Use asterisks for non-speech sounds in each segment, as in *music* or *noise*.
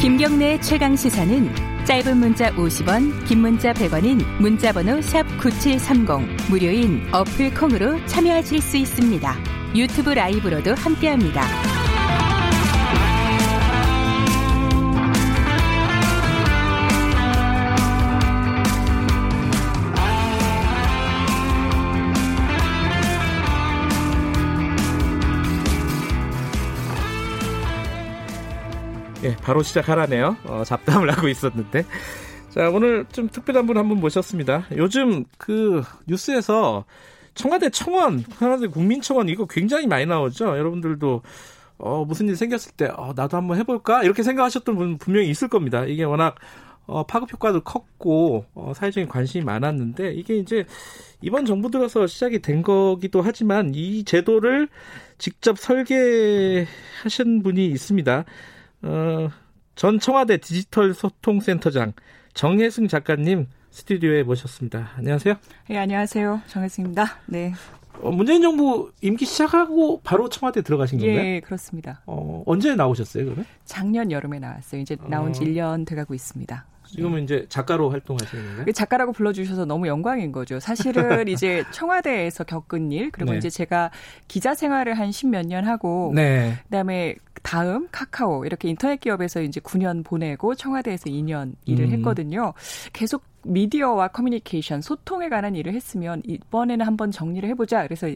김경래 최강 시사는 짧은 문자 50원, 긴 문자 100원인 문자번호 샵 9730 무료인 어플 콩으로 참여하실 수 있습니다. 유튜브 라이브로도 함께합니다. 예, 바로 시작하라네요. 어, 잡담을 하고 있었는데. 자, 오늘 좀 특별한 분 한 분 모셨습니다. 요즘 그 뉴스에서 청와대 청원, 청와대 국민청원 이거 굉장히 많이 나오죠. 여러분들도 어, 무슨 일 생겼을 때, 어, 나도 한번 해볼까? 이렇게 생각하셨던 분 분명히 있을 겁니다. 이게 워낙 어, 파급 효과도 컸고 어, 사회적인 관심이 많았는데 이게 이제 이번 정부 들어서 시작이 된 거기도 하지만 이 제도를 직접 설계하신 분이 있습니다. 어, 전 청와대 디지털 소통센터장 정혜승 작가님 스튜디오에 모셨습니다. 안녕하세요. 네, 안녕하세요. 정혜승입니다. 네. 어, 문재인 정부 임기 시작하고 바로 청와대 들어가신 건가요? 예, 그렇습니다. 어, 언제 나오셨어요, 그러면? 작년 여름에 나왔어요. 이제 나온 지 어... 1년 돼가고 있습니다. 지금은 네. 이제 작가로 활동하시는 건가요? 작가라고 불러주셔서 너무 영광인 거죠. 사실은 *laughs* 이제 청와대에서 겪은 일, 그리고 네. 이제 제가 기자 생활을 한 십몇 년 하고, 네. 그다음에 다음 카카오 이렇게 인터넷 기업에서 이제 9년 보내고 청와대에서 2년 일을 음. 했거든요. 계속 미디어와 커뮤니케이션, 소통에 관한 일을 했으면 이번에는 한번 정리를 해보자. 그래서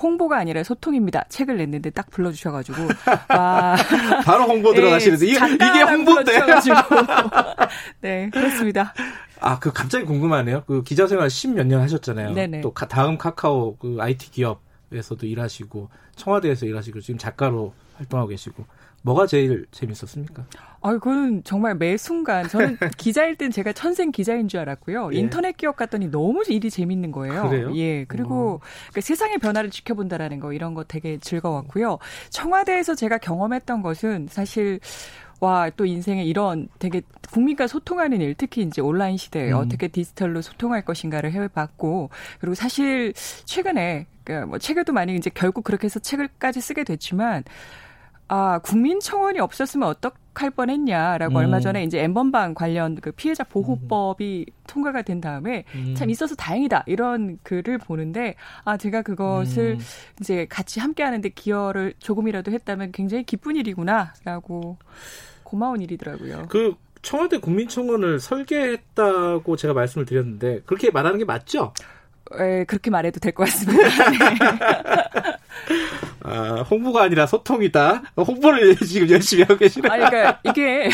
홍보가 아니라 소통입니다. 책을 냈는데 딱 불러주셔가지고 와 *laughs* 바로 홍보 들어가시는데 네, 이게, 이게 홍보인데. *laughs* 네 그렇습니다. 아, 그 갑자기 궁금하네요. 그 기자 생활 10몇 년 하셨잖아요. 네네. 또 다음 카카오 그 IT 기업에서도 일하시고 청와대에서 일하시고 지금 작가로 활동하고 계시고 뭐가 제일 재밌었습니까? 아, 그거는 정말 매 순간 저는 *laughs* 기자일 땐 제가 천생 기자인 줄 알았고요. 예. 인터넷 기업 갔더니 너무 일이 재밌는 거예요. 그래요? 예. 그리고 그러니까 세상의 변화를 지켜본다라는 거 이런 거 되게 즐거웠고요. 청와대에서 제가 경험했던 것은 사실 와, 또 인생에 이런 되게 국민과 소통하는 일, 특히 이제 온라인 시대에 음. 어떻게 디지털로 소통할 것인가를 해봤고, 그리고 사실 최근에, 그러니까 뭐 책에도 많이 이제 결국 그렇게 해서 책을까지 쓰게 됐지만, 아, 국민청원이 없었으면 어떡할 뻔했냐라고 음. 얼마 전에 이제 엠번방 관련 그 피해자 보호법이 음. 통과가 된 다음에 음. 참 있어서 다행이다 이런 글을 보는데 아 제가 그것을 음. 이제 같이 함께 하는데 기여를 조금이라도 했다면 굉장히 기쁜 일이구나라고 고마운 일이더라고요. 그 청와대 국민청원을 설계했다고 제가 말씀을 드렸는데 그렇게 말하는 게 맞죠? 에, 그렇게 말해도 될 것 같습니다. *laughs* *laughs* 네. *laughs* 아, 홍보가 아니라 소통이다. 홍보를 *laughs* 지금 열심히 하고 계시네요. 아니, 그러니까 이게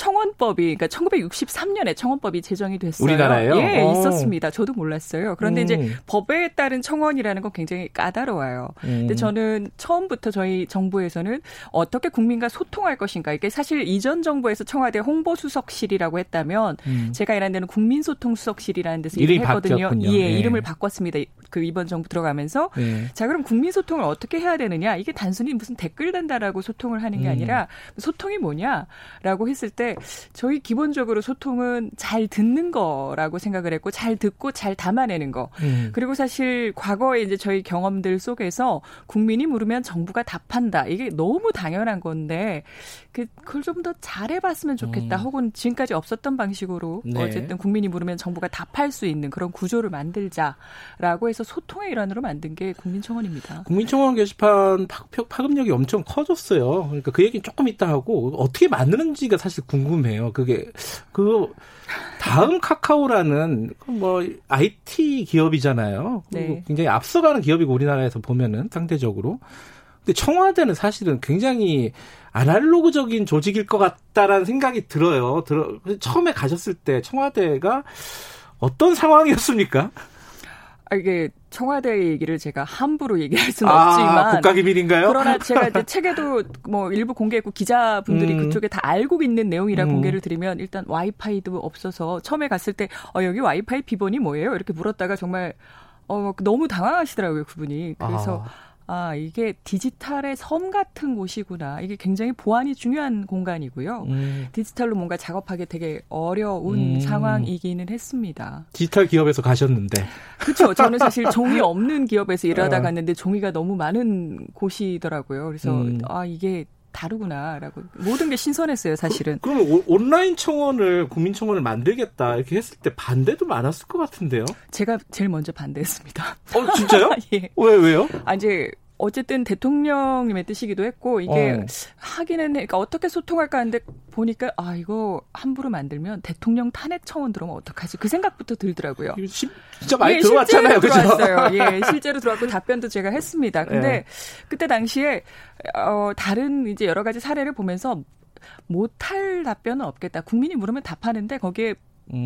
청원법이 그러니까 1963년에 청원법이 제정이 됐어요. 우리나라요? 예, 오. 있었습니다. 저도 몰랐어요. 그런데 음. 이제 법에 따른 청원이라는 건 굉장히 까다로워요. 음. 근데 저는 처음부터 저희 정부에서는 어떻게 국민과 소통할 것인가 이게 사실 이전 정부에서 청와대 홍보수석실이라고 했다면 음. 제가 일하는 데는 국민소통수석실이라는 데서 일을 했거든요. 바뀌었군요. 예, 예, 이름을 바꿨습니다. 그 이번 정부 들어가면서 예. 자 그럼 국민 소통을 어떻게 해야 되느냐 이게 단순히 무슨 댓글 단다라고 소통을 하는 게 음. 아니라 소통이 뭐냐라고 했을 때 저희 기본적으로 소통은 잘 듣는 거라고 생각을 했고 잘 듣고 잘 담아내는 거. 음. 그리고 사실 과거에 이제 저희 경험들 속에서 국민이 물으면 정부가 답한다. 이게 너무 당연한 건데 그 그걸 좀 더 잘해봤으면 좋겠다. 음. 혹은 지금까지 없었던 방식으로 네. 어쨌든 국민이 물으면 정부가 답할 수 있는 그런 구조를 만들자라고 해서 소통의 일환으로 만든 게 국민청원입니다. 국민청원 게시판 파급력이 엄청 커졌어요. 그러니까 그 얘기는 조금 이따 하고 어떻게 만드는지가 사실 궁금해요. 그게 그 다음 카카오라는 뭐 IT 기업이잖아요. 네. 굉장히 앞서가는 기업이고 우리나라에서 보면은 상대적으로. 근데 청와대는 사실은 굉장히 아날로그적인 조직일 것 같다라는 생각이 들어요. 들어 처음에 가셨을 때 청와대가 어떤 상황이었습니까? 아, 이게 청와대 얘기를 제가 함부로 얘기할 수는 아, 없지만 국가기밀인가요? 그러나 제가 이제 *laughs* 책에도 뭐 일부 공개했고 기자분들이 음. 그쪽에 다 알고 있는 내용이라 음. 공개를 드리면 일단 와이파이도 없어서 처음에 갔을 때 어, 여기 와이파이 비번이 뭐예요? 이렇게 물었다가 정말 어, 너무 당황하시더라고요 그분이 그래서. 아. 아, 이게 디지털의 섬 같은 곳이구나. 이게 굉장히 보안이 중요한 공간이고요. 음. 디지털로 뭔가 작업하기 되게 어려운 음. 상황이기는 했습니다. 디지털 기업에서 가셨는데. 그렇죠. 저는 사실 *laughs* 종이 없는 기업에서 일하다 어. 갔는데 종이가 너무 많은 곳이더라고요. 그래서 음. 아, 이게 다르구나라고 모든 게 신선했어요 사실은. 그, 럼 온라인 청원을 국민 청원을 만들겠다 이렇게 했을 때 반대도 많았을 것 같은데요. 제가 제일 먼저 반대했습니다. 어 진짜요? *laughs* 예. 왜 왜요? 아 이제 어쨌든 대통령님의 뜻이기도 했고 이게 어. 하기는 그러니까 어떻게 소통할까 하는데 보니까 아 이거 함부로 만들면 대통령 탄핵 청원 들어오면 어떡하지 그 생각부터 들더라고요. 진짜 많이 예, 들어왔잖아요, 그죠? 들어왔어요. 예, *laughs* 실제로 들어왔고 답변도 제가 했습니다. 근데 예. 그때 당시에 어 다른 이제 여러 가지 사례를 보면서 못할 답변은 없겠다. 국민이 물으면 답하는데 거기에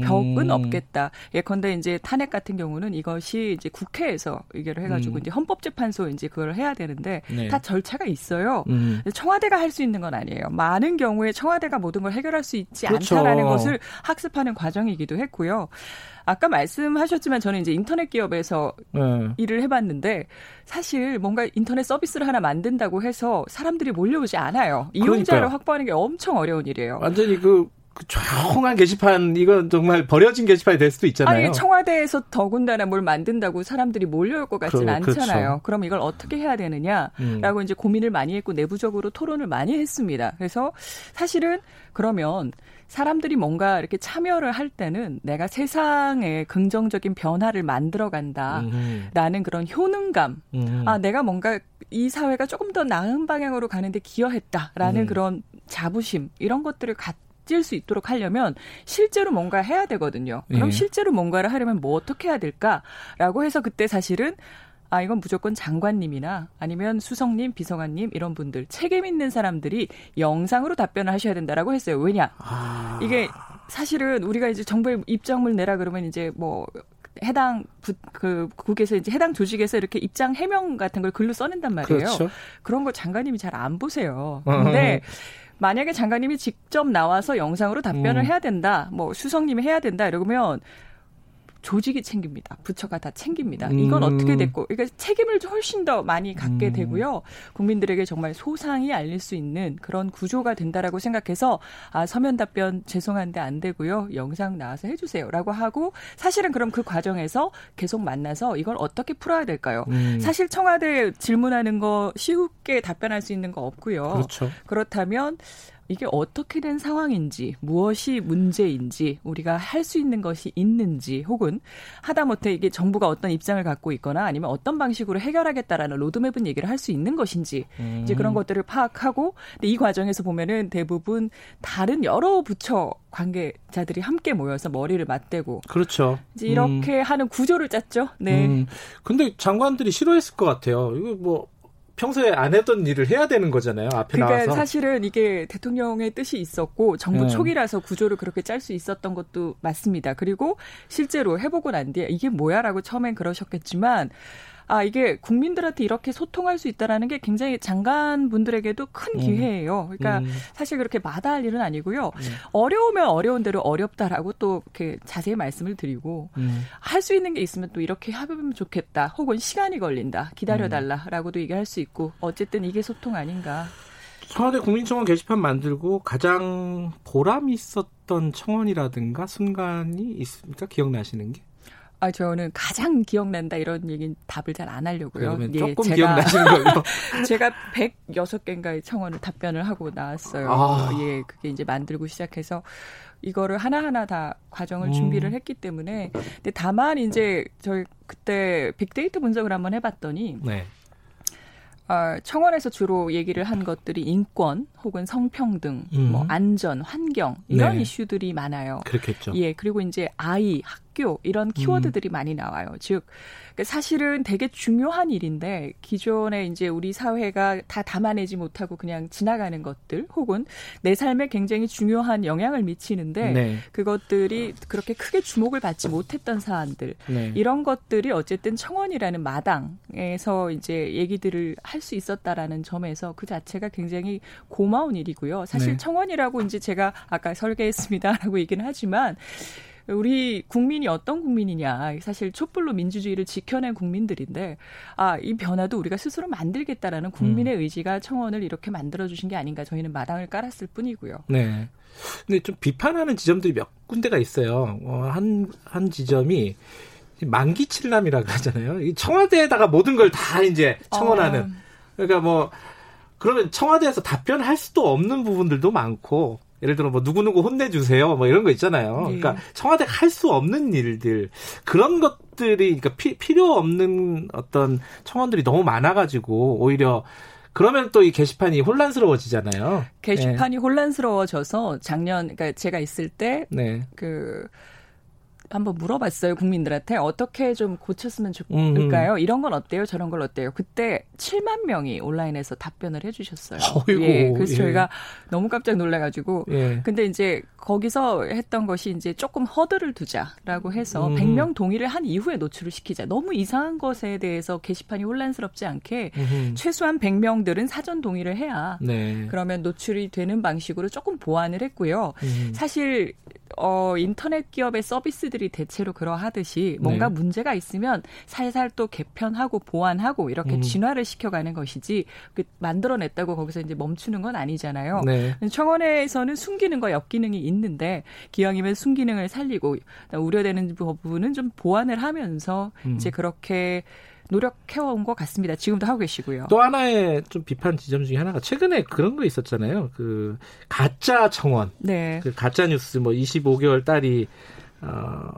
벽은 음. 없겠다. 예컨대 이제 탄핵 같은 경우는 이것이 이제 국회에서 의결을 해가지고 음. 이제 헌법재판소 이제 그걸 해야 되는데 네. 다 절차가 있어요. 음. 청와대가 할 수 있는 건 아니에요. 많은 경우에 청와대가 모든 걸 해결할 수 있지 그렇죠. 않다라는 것을 학습하는 과정이기도 했고요. 아까 말씀하셨지만 저는 이제 인터넷 기업에서 네. 일을 해봤는데 사실 뭔가 인터넷 서비스를 하나 만든다고 해서 사람들이 몰려오지 않아요. 이용자를 그러니까요. 확보하는 게 엄청 어려운 일이에요. 완전히 그 그 조용한 게시판 이건 정말 버려진 게시판이 될 수도 있잖아요. 아니 청와대에서 더군다나 뭘 만든다고 사람들이 몰려올 것 같지는 그렇죠. 않잖아요. 그럼 이걸 어떻게 해야 되느냐라고 음. 이제 고민을 많이 했고 내부적으로 토론을 많이 했습니다. 그래서 사실은 그러면 사람들이 뭔가 이렇게 참여를 할 때는 내가 세상에 긍정적인 변화를 만들어 간다라는 그런 효능감. 음. 아, 내가 뭔가 이 사회가 조금 더 나은 방향으로 가는데 기여했다라는 음. 그런 자부심 이런 것들을 갖 찔 수 있도록 하려면 실제로 뭔가 해야 되거든요. 그럼 예. 실제로 뭔가를 하려면 뭐 어떻게 해야 될까라고 해서 그때 사실은 아, 이건 무조건 장관님이나 아니면 수석님, 비서관님 이런 분들 책임 있는 사람들이 영상으로 답변을 하셔야 된다라고 했어요. 왜냐? 아... 이게 사실은 우리가 이제 정부의 입장을 내라 그러면 이제 뭐 해당 부, 그 국에서 이제 해당 조직에서 이렇게 입장 해명 같은 걸 글로 써낸단 말이에요. 그렇죠. 그런 거 장관님이 잘 안 보세요. 근데 만약에 장관님이 직접 나와서 영상으로 답변을 음. 해야 된다, 뭐 수석님이 해야 된다 이러면 조직이 챙깁니다. 부처가 다 챙깁니다. 이건 음. 어떻게 됐고, 그러니까 책임을 훨씬 더 많이 갖게 음. 되고요. 국민들에게 정말 소상히 알릴 수 있는 그런 구조가 된다라고 생각해서 아 서면 답변 죄송한데 안 되고요. 영상 나와서 해주세요라고 하고 사실은 그럼 그 과정에서 계속 만나서 이걸 어떻게 풀어야 될까요? 음. 사실 청와대 질문하는 거 쉽게 답변할 수 있는 거 없고요. 그렇죠. 그렇다면 이게 어떻게 된 상황인지, 무엇이 문제인지, 우리가 할 수 있는 것이 있는지, 혹은 하다못해 이게 정부가 어떤 입장을 갖고 있거나 아니면 어떤 방식으로 해결하겠다라는 로드맵은 얘기를 할 수 있는 것인지, 음. 이제 그런 것들을 파악하고, 근데 이 과정에서 보면은 대부분 다른 여러 부처 관계자들이 함께 모여서 머리를 맞대고. 그렇죠. 이제 이렇게 음. 하는 구조를 짰죠. 네. 음. 근데 장관들이 싫어했을 것 같아요. 이거 뭐 평소에 안 했던 일을 해야 되는 거잖아요. 앞에 그러니까 나와서. 사실은 이게 대통령의 뜻이 있었고 정부 네. 초기라서 구조를 그렇게 짤 수 있었던 것도 맞습니다. 그리고 실제로 해보고 난 뒤에 이게 뭐야라고 처음엔 그러셨겠지만 아 이게 국민들한테 이렇게 소통할 수 있다라는 게 굉장히 장관분들에게도 큰 음. 기회예요. 그러니까 음. 사실 그렇게 마다할 일은 아니고요. 음. 어려우면 어려운 대로 어렵다라고 또 이렇게 자세히 말씀을 드리고 음. 할수 있는 게 있으면 또 이렇게 하면 좋겠다. 혹은 시간이 걸린다. 기다려 달라라고도 얘기할 수 있고 어쨌든 이게 소통 아닌가. 청와대 국민청원 게시판 만들고 가장 보람 있었던 청원이라든가 순간이 있습니까? 기억나시는 게? 아, 저는 가장 기억난다 이런 얘기는 답을 잘 안 하려고요. 예, 조금 제가, 기억나시는 걸로. *laughs* 제가 106개인가의 청원을 답변을 하고 나왔어요. 아. 예, 그게 이제 만들고 시작해서 이거를 하나하나 다 과정을 음. 준비를 했기 때문에 근데 다만 이제 저희 그때 빅데이터 분석을 한번 해 봤더니 네. 어, 청원에서 주로 얘기를 한 것들이 인권 혹은 성평등, 음. 뭐 안전, 환경 이런 네. 이슈들이 많아요. 그렇겠죠. 예, 그리고 이제 아이, 학 교 이런 키워드들이 음. 많이 나와요. 즉 그러니까 사실은 되게 중요한 일인데 기존에 이제 우리 사회가 다 담아내지 못하고 그냥 지나가는 것들 혹은 내 삶에 굉장히 중요한 영향을 미치는데 네. 그것들이 그렇게 크게 주목을 받지 못했던 사안들 네. 이런 것들이 어쨌든 청원이라는 마당에서 이제 얘기들을 할 수 있었다라는 점에서 그 자체가 굉장히 고마운 일이고요. 사실 네. 청원이라고 이제 제가 아까 설계했습니다라고 얘기는 하지만 우리 국민이 어떤 국민이냐. 사실 촛불로 민주주의를 지켜낸 국민들인데, 아, 이 변화도 우리가 스스로 만들겠다라는 국민의 음. 의지가 청원을 이렇게 만들어 주신 게 아닌가. 저희는 마당을 깔았을 뿐이고요. 네. 근데 좀 비판하는 지점들이 몇 군데가 있어요. 어, 한, 한 지점이 만기 칠남이라고 하잖아요. 이 청와대에다가 모든 걸 다 이제 청원하는. 어. 그러니까 뭐, 그러면 청와대에서 답변할 수도 없는 부분들도 많고 예를 들어 뭐 누구누구 혼내주세요 뭐 이런 거 있잖아요. 네. 그러니까 청와대가 할수 없는 일들 그런 것들이 그러니까 피, 필요 없는 어떤 청원들이 너무 많아가지고 오히려 그러면 또 이 게시판이 혼란스러워지잖아요. 게시판이 네. 혼란스러워져서 작년 그러니까 제가 있을 때그 네. 그 한번 물어봤어요 국민들한테 어떻게 좀 고쳤으면 좋을까요? 음. 이런 건 어때요? 저런 걸 어때요? 그때 7만 명이 온라인에서 답변을 해주셨어요. 어이구, 예, 그래서 예. 저희가 너무 깜짝 놀라가지고 예. 근데 이제 거기서 했던 것이 이제 조금 허들을 두자라고 해서 음. 100명 동의를 한 이후에 노출을 시키자. 너무 이상한 것에 대해서 게시판이 혼란스럽지 않게 음. 최소한 100명들은 사전 동의를 해야 네. 그러면 노출이 되는 방식으로 조금 보완을 했고요. 음. 사실 어, 인터넷 기업의 서비스들이 대체로 그러하듯이 뭔가 네. 문제가 있으면 살살 또 개편하고 보완하고 이렇게 음. 진화를 시켜가는 것이지 그 만들어냈다고 거기서 이제 멈추는 건 아니잖아요. 네. 청원회에서는 순기능과 역기능이 있는데 기왕이면 순기능을 살리고 우려되는 부분은 좀 보완을 하면서 음. 이제 그렇게 노력해온 것 같습니다. 지금도 하고 계시고요. 또 하나의 좀 비판 지점 중에 하나가 최근에 그런 거 있었잖아요. 그 가짜 청원, 네. 그 가짜 뉴스 뭐 25개월 딸이 어,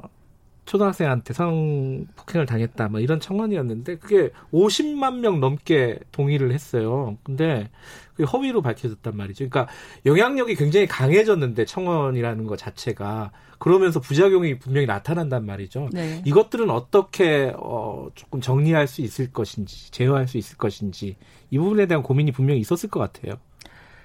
초등학생한테 성폭행을 당했다 뭐 이런 청원이었는데 그게 50만 명 넘게 동의를 했어요. 근데 그게 허위로 밝혀졌단 말이죠. 그러니까 영향력이 굉장히 강해졌는데 청원이라는 것 자체가 그러면서 부작용이 분명히 나타난단 말이죠. 네. 이것들은 어떻게 어, 조금 정리할 수 있을 것인지 제어할 수 있을 것인지 이 부분에 대한 고민이 분명히 있었을 것 같아요.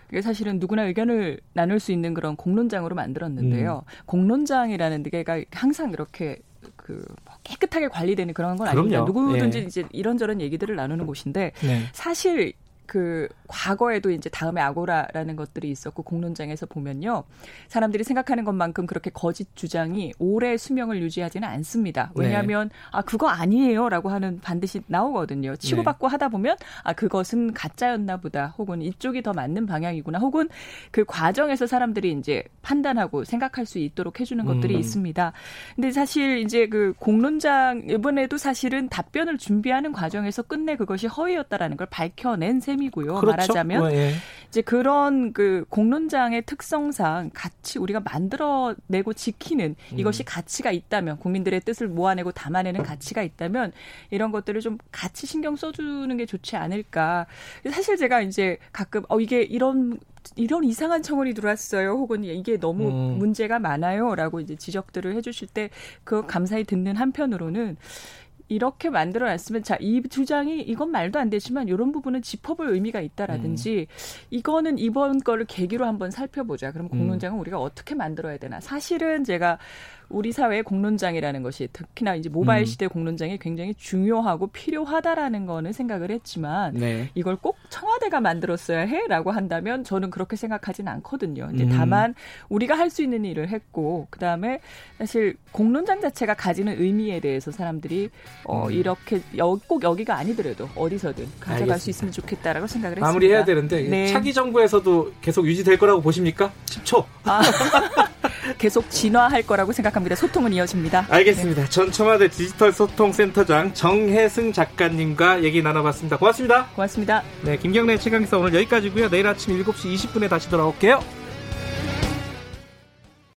이게 사실은 누구나 의견을 나눌 수 있는 그런 공론장으로 만들었는데요. 음. 공론장이라는 데가 항상 이렇게 그뭐 깨끗하게 관리되는 그런 건 아닙니다. 누구든지 예. 이제 이런저런 얘기들을 나누는 곳인데 네. 사실 그 과거에도 이제 다음에 아고라라는 것들이 있었고 공론장에서 보면요. 사람들이 생각하는 것만큼 그렇게 거짓 주장이 오래 수명을 유지하지는 않습니다. 네. 왜냐하면 네. 아 그거 아니에요라고 하는 반드시 나오거든요. 치고받고 네. 하다 보면 아 그것은 가짜였나 보다. 혹은 이쪽이 더 맞는 방향이구나. 혹은 그 과정에서 사람들이 이제 판단하고 생각할 수 있도록 해 주는 것들이 음. 있습니다. 근데 사실 이제 그 공론장 이번에도 사실은 답변을 준비하는 과정에서 끝내 그것이 허위였다라는 걸 밝혀낸 셈이 셈이고요. 그렇죠. 말하자면 어, 예. 이제 그런 그 공론장의 특성상 같이 우리가 만들어내고 지키는 음. 이것이 가치가 있다면 국민들의 뜻을 모아내고 담아내는 가치가 있다면 이런 것들을 좀 같이 신경 써주는 게 좋지 않을까. 사실 제가 이제 가끔 어 이게 이런 이런 이상한 청원이 들어왔어요. 혹은 이게 너무 음. 문제가 많아요라고 이제 지적들을 해주실 때 그 감사히 듣는 한편으로는 이렇게 만들어 놨으면 자, 이 주장이 이건 말도 안 되지만 이런 부분은 짚어볼 의미가 있다라든지 음. 이거는 이번 거를 계기로 한번 살펴보자. 그럼 공론장은 음. 우리가 어떻게 만들어야 되나. 사실은 제가 우리 사회의 공론장이라는 것이 특히나 이제 모바일 음. 시대 공론장이 굉장히 중요하고 필요하다라는 거는 생각을 했지만 네. 이걸 꼭 청와대가 만들었어야 해라고 한다면 저는 그렇게 생각하진 않거든요. 이제 음. 다만 우리가 할 수 있는 일을 했고 그다음에 사실 공론장 자체가 가지는 의미에 대해서 사람들이 어 음. 이렇게 여, 꼭 여기가 아니더라도 어디서든 가져갈 알겠습니다. 수 있으면 좋겠다라고 생각을 했습니다. 마무리해야 되는데 네. 차기 정부에서도 계속 유지될 거라고 보십니까? 10초. 아. *laughs* 계속 진화할 거라고 생각합니다. 소통은 이어집니다. 알겠습니다. 네. 전 청와대 디지털 소통센터장 정혜승 작가님과 얘기 나눠봤습니다. 고맙습니다. 고맙습니다. 네, 김경래 최강기사 오늘 여기까지고요. 내일 아침 7시 20분에 다시 돌아올게요.